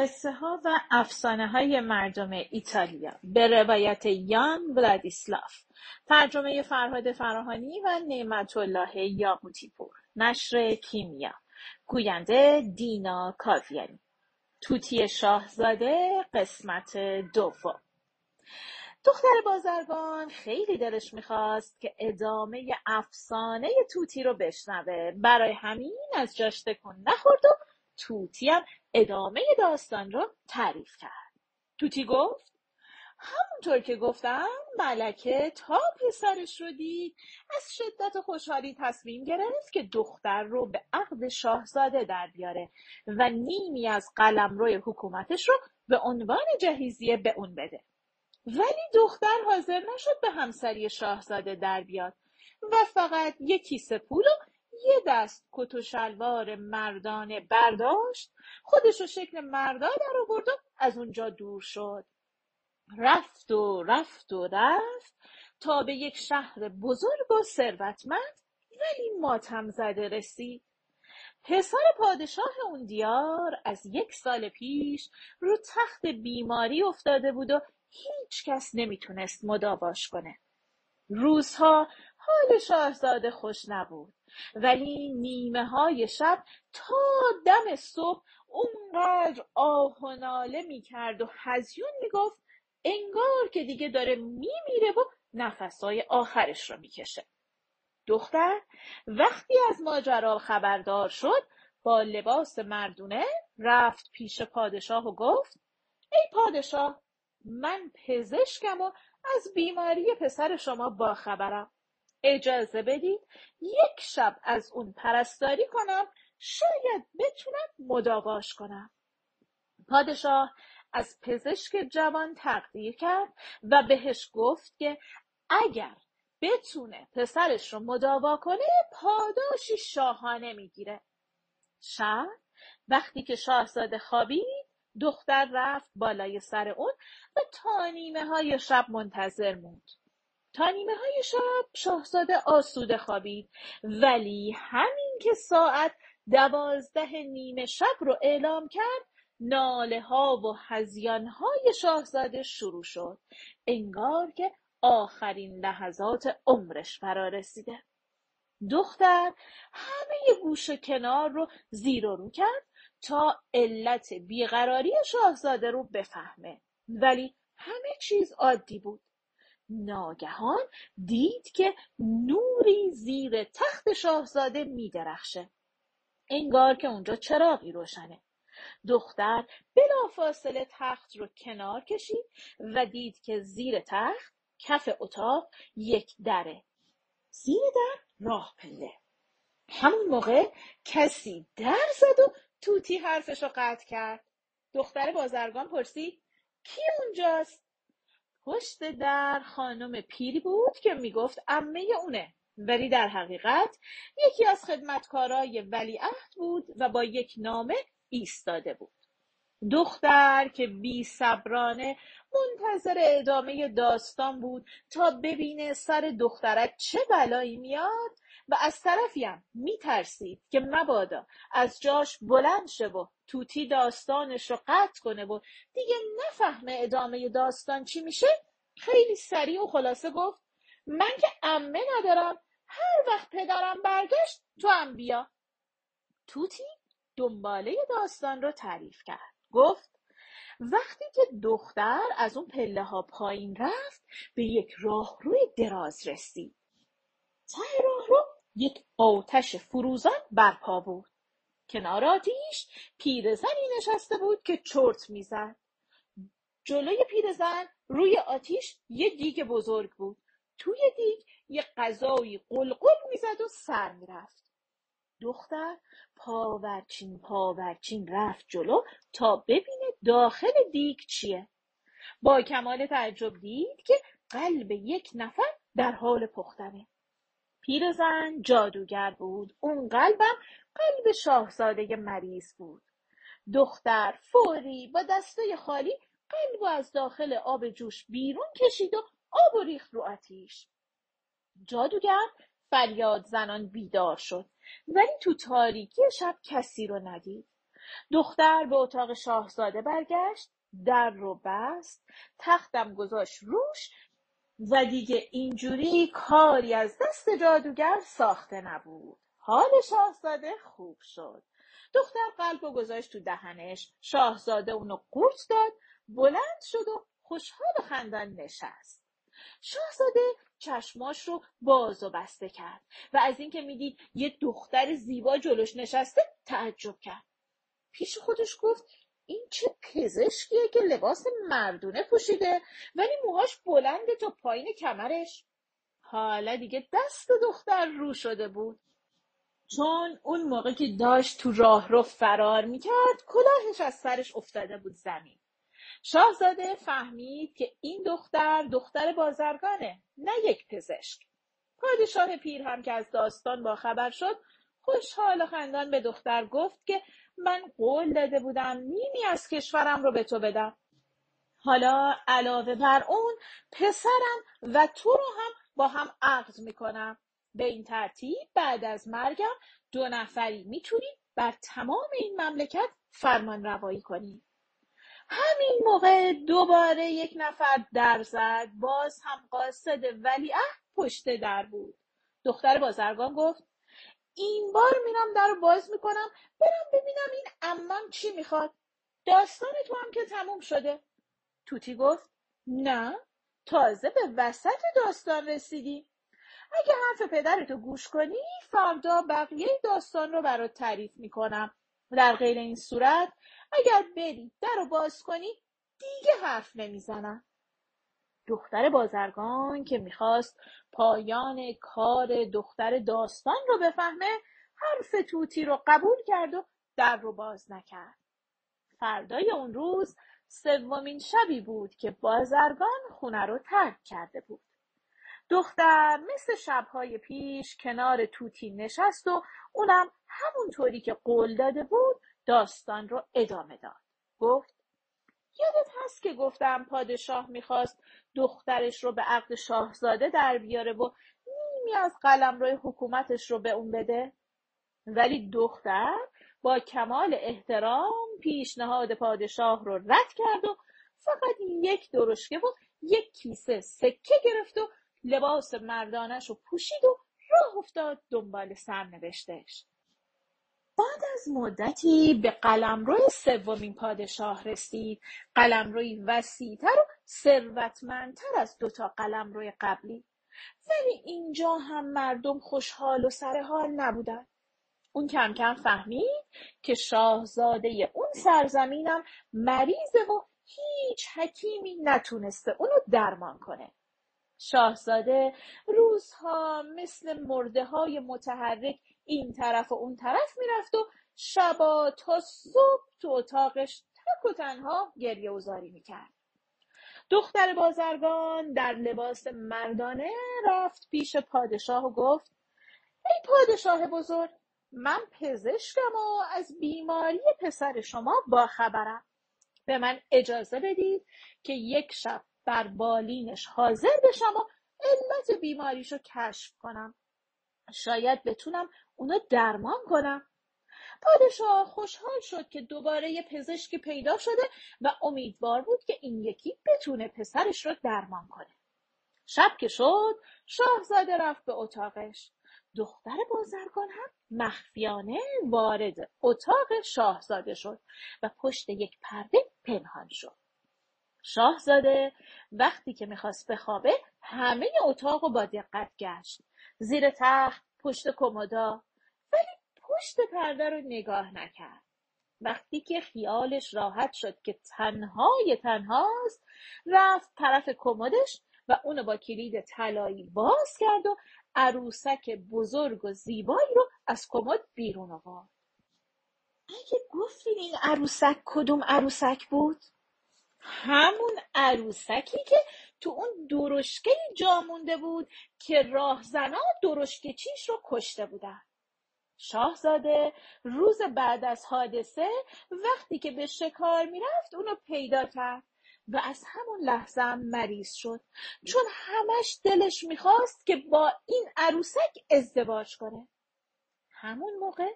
قصه ها و افسانه های مردم ایتالیا. به روایت یان ولادیسلاف. ترجمه فرهاد فراهانی و نعمت الله یاقوتی پور نشر کیمیا. گوینده دینا کاویانی. توتی شاهزاده قسمت دوم. دختر بازرگان خیلی دلش می‌خواست که ادامه افسانه توتی رو بشنوه. برای همین از جاش تکون نخورد و توتی هم ادامه داستان رو تعریف کرد. توتی گفت همونطور که گفتم ملکه تا پسرش رو دید از شدت خوشحالی تصمیم گرفت که دختر رو به عقد شاهزاده در بیاره و نیمی از قلمروی حکومتش رو به عنوان جهیزیه به اون بده. ولی دختر حاضر نشد به همسری شاهزاده در بیاد و فقط یک کیسه پول و یه دست کت و شلوار مردانه برداشت خودش رو شکل مردا در آورد و از اونجا دور شد. رفت و رفت و رفت تا به یک شهر بزرگ و ثروتمند ولی ماتم زده رسید. پسر پادشاه اون دیار از یک سال پیش رو تخت بیماری افتاده بود و هیچ کس نمی‌تونست مداواش کنه. روزها حال شاهزاده خوش نبود. ولی نیمه های شب تا دم صبح اونقدر آه و ناله می‌کرد و هزیون می‌گفت انگار که دیگه داره میمیره و نفسای آخرش رو می‌کشه. دختر وقتی از ماجرا خبردار شد با لباس مردونه رفت پیش پادشاه و گفت ای پادشاه من پزشکم و از بیماری پسر شما باخبرم اجازه بدید یک شب از اون پرستاری کنم شاید بتونم مداواش کنم. پادشاه از پزشک جوان تقدیر کرد و بهش گفت که اگر بتونه پسرش رو مداوا کنه پاداشی شاهانه می‌گیره. شب وقتی که شاهزاده خوابید دختر رفت بالای سر اون و تا نیمه های شب منتظر موند. تا نیمه های شب شاهزاده آسوده خوابید. ولی همین که ساعت دوازده نیمه شب رو اعلام کرد ناله ها و هزیان های شاهزاده شروع شد. انگار که آخرین لحظات عمرش فرا رسیده. دختر همه گوش کنار رو زیر و رو کرد تا علت بیقراری شاهزاده رو بفهمه. ولی همه چیز عادی بود. ناگهان دید که نوری زیر تخت شاهزاده میدرخشه. انگار که اونجا چراغی روشنه. دختر بلافاصله تخت رو کنار کشید و دید که زیر تخت کف اتاق یک دره. زیر در راه پله. همون موقع کسی در زد و توتی حرفش رو قطع کرد. دختر بازرگان پرسید کی اونجاست؟ پشت در خانم پیری بود که می‌گفت امه اونه. ولی در حقیقت یکی از خدمتکارای ولیعهد بود و با یک نامه ایستاده بود. دختر که بی صبرانه منتظر ادامه داستان بود تا ببینه سر دخترک چه بلایی میاد و از طرفی هم میترسید که مبادا از جاش بلند شه و توتی داستانش رو قطع کنه و دیگه نفهمه ادامه داستان چی میشه. خیلی سریع و خلاصه گفت من که امه ندارم هر وقت پدرم برگشت تو هم بیا. توتی دنباله داستان رو تعریف کرد. گفت وقتی که دختر از اون پله ها پایین رفت به یک راهروی دراز رسید. ته راهرو یک آتش فروزان برپا بود. کنار آتیش پیرزنی نشسته بود که چرت می‌زد. جلوی پیرزن روی آتیش یه دیگ بزرگ بود. توی دیگ یه غذایی قلقل می‌زد و سر می‌رفت. دختر پاورچین پاورچین رفت جلو تا ببینه داخل دیگ چیه. با کمال تعجب دید که قلب یک نفر در حال پختنه. پیرزن جادوگر بود. اون قلبم قلب شاهزاده مریض بود. دختر فوری با دستای خالی قلب از داخل آب جوش بیرون کشید و آب و ریخت رو آتیش. جادوگر فریاد زنان بیدار شد ولی تو تاریکی شب کسی رو ندید. دختر به اتاق شاهزاده برگشت در رو بست تختم گذاشت روش و دیگه اینجوری کاری از دست جادوگر ساخته نبود. حال شاهزاده خوب شد. دختر قلب و گذاشت تو دهنش. شاهزاده اونو قورت داد بلند شد و خوشحال و خندان نشست. شاهزاده چشماش رو باز و بسته کرد و از اینکه می‌دید یه دختر زیبا جلوش نشسته تعجب کرد. پیش خودش گفت این چه پزشکیه که لباس مردونه پوشیده ولی موهاش بلنده تا پایین کمرش. حالا دیگه دست دختر رو شده بود. چون اون موقع که داشت تو راه رو فرار می‌کرد کلاهش از سرش افتاده بود زمین. شاهزاده فهمید که این دختر دختر بازرگانه نه یک پزشک. پادشاه پیر هم که از داستان با خبر شد خوشحال و خندان به دختر گفت که من قول داده بودم نیمی از کشورم رو به تو بدم. حالا علاوه بر اون پسرم و تو رو هم با هم عقد می‌کنم. به این ترتیب بعد از مرگم دو نفری می‌تونید بر تمام این مملکت فرمان روایی کنید همین موقع دوباره یک نفر در زد. باز هم قاصد ولیعهد پشت در بود. دختر بازرگان گفت این بار میرم در رو باز می‌کنم. برم ببینم این امم چی می‌خواد. داستان تو هم که تموم شده. توتی گفت نه تازه به وسط داستان رسیدی اگه حرف پدرتو گوش کنی فردا بقیه داستان رو برات تعریف می‌کنم. در غیر این صورت اگر بری در رو باز کنی دیگه حرف نمی‌زنم. دختر بازرگان که می‌خواست پایان کار دختر داستان رو بفهمه حرف توتی رو قبول کرد و در رو باز نکرد. فردای اون روز سومین شبی بود که بازرگان خونه رو ترک کرده بود. دختر مثل شبهای پیش کنار توتی نشست و اونم همونطوری که قول داده بود داستان رو ادامه داد. گفت یادت هست که گفتم پادشاه می‌خواست دخترش رو به عقد شاهزاده در بیاره و نیمی از قلمرو حکومتش رو به اون بده؟ ولی دختر با کمال احترام پیشنهاد پادشاه رو رد کرد و فقط یک درشکه و یک کیسه سکه گرفت و لباس مردانش رو پوشید و راه افتاد دنبال سرنوشتش. بعد از مدتی به قلمرو سومین پادشاه رسید. قلمروی وسیعتر و ثروتمندتر از دوتا قلمروی قبلی. ولی اینجا هم مردم خوشحال و سرحال نبودن. اون کم کم فهمید که شاهزاده اون سرزمینم مریضه و هیچ حکیمی نتونسته اونو درمان کنه. شاهزاده روزها مثل مرده های متحرک این طرف و اون طرف می‌رفت و شبا تا صبح تو اتاقش تک و تنها گریه و زاری می‌کرد. دختر بازرگان در لباس مردانه رفت پیش پادشاه و گفت ای پادشاه بزرگ من پزشکم و از بیماری پسر شما باخبرم. به من اجازه بدید که یک شب بر بالینش حاضر بشم و علت بیماریشو کشف کنم. شاید بتونم اونو درمان کنم. پادشاه خوشحال شد که دوباره یه پزشکی پیدا شده و امیدوار بود که این یکی بتونه پسرش رو درمان کنه. شب که شد شاهزاده رفت به اتاقش. دختر بازرگان هم مخفیانه وارد اتاق شاهزاده شد و پشت یک پرده پنهان شد. شاهزاده وقتی که می‌خواست بخوابه همه اتاق با دقت گشت. زیر تخت پشت کمدا ولی پشت پرده رو نگاه نکرد. وقتی که خیالش راحت شد که تنهای تنهاست رفت طرف کمدش و اونو با کلید طلایی باز کرد و عروسک بزرگ و زیبایی رو از کمد بیرون آورد. اگه گفتین این عروسک کدوم عروسک بود؟ همون عروسکی که تو اون درشکه جا مونده بود که راهزنا درشکه چیش رو کشته بودن. شاهزاده روز بعد از حادثه وقتی که به شکار می‌رفت اونو پیدا کرد و از همون لحظه هم مریض شد. چون همش دلش می‌خواست که با این عروسک ازدواج کنه. همون موقع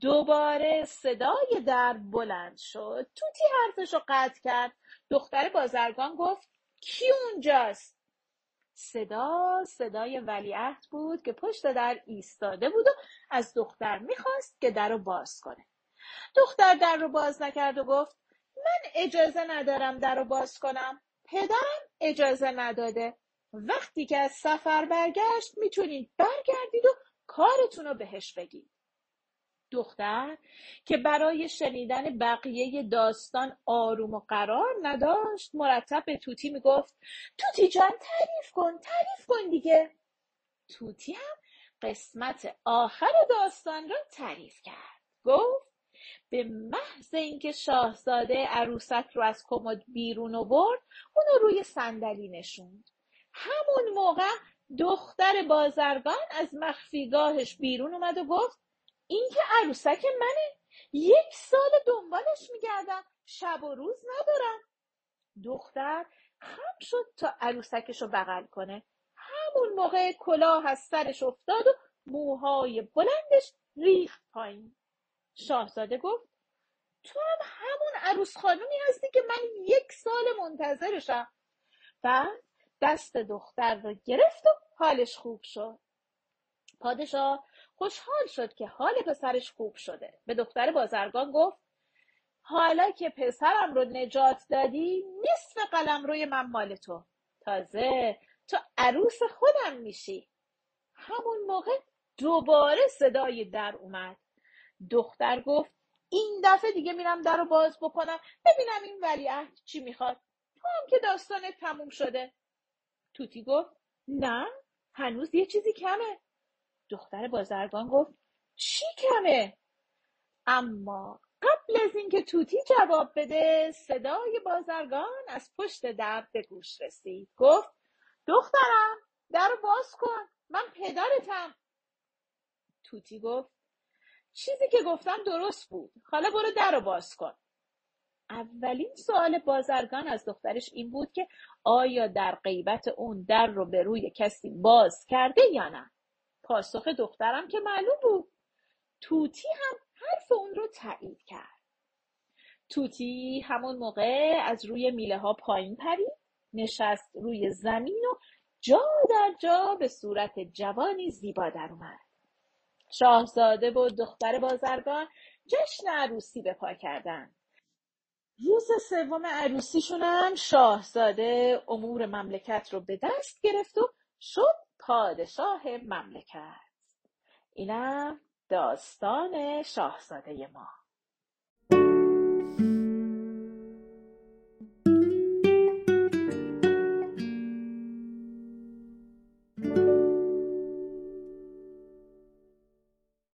دوباره صدای در بلند شد. توتی حرفش رو قطع کرد. دختر بازرگان گفت کی اونجاست؟ صدا صدای ولیعهد بود که پشت در ایستاده بود و از دختر می‌خواست که در رو باز کنه. دختر در رو باز نکرد و گفت من اجازه ندارم در رو باز کنم. پدرم اجازه نداده. وقتی که از سفر برگشت می‌تونید برگردید و کارتون رو بهش بگید. دختر که برای شنیدن بقیه داستان آروم و قرار نداشت مرتب به توتی می‌گفت توتی جان تعریف کن تعریف کن دیگه. توتی هم قسمت آخر داستان را تعریف کرد. گفت به محض اینکه شاهزاده عروسک رو از کمد بیرون آورد اونو روی صندلی نشوند. همون موقع دختر بازرگان از مخفیگاهش بیرون اومد و گفت این که عروسک منه. یک سال دنبالش میگردم. شب و روز ندارم. دختر خم شد تا عروسکش رو بغل کنه. همون موقع کلاه از سرش افتاد و موهای بلندش ریخت پایین. شاهزاده گفت تو هم همون عروس خانومی هستی که من یک سال منتظرشم. بعد دست دختر رو گرفت و حالش خوب شد. پادشاه خوشحال شد که حال پسرش خوب شده. به دختر بازرگان گفت حالا که پسرم رو نجات دادی نصف قلم روی من مال تو. تازه تو عروس خودم میشی. همون موقع دوباره صدای در اومد. دختر گفت این دفعه دیگه میرم در رو باز بکنم. ببینم این ولیعهد چی می‌خواد. تو هم که داستانت تموم شده. توتی گفت نه هنوز یه چیزی کمه. دختر بازرگان گفت چی کمه؟ اما قبل از اینکه توتی جواب بده صدای بازرگان از پشت در به گوش رسید. گفت دخترم در باز کن من پدرتم. توتی گفت چیزی که گفتم درست بود حالا برو در رو باز کن. اولین سوال بازرگان از دخترش این بود که آیا در غیبت اون در رو به روی کسی باز کرده یا نه؟ پاسخ دخترم که معلوم بود. توتی هم حرف اون رو تایید کرد. توتی همون موقع از روی میله ها پایین پرید نشست روی زمین و جا در جا به صورت جوانی زیبا در اومد. شاهزاده و دختر بازرگان جشن عروسی به پا کردن. روز سوم عروسیشون هم شاهزاده امور مملکت رو به دست گرفت و شد پادشاه مملکت. اینم داستان شاهزاده ما.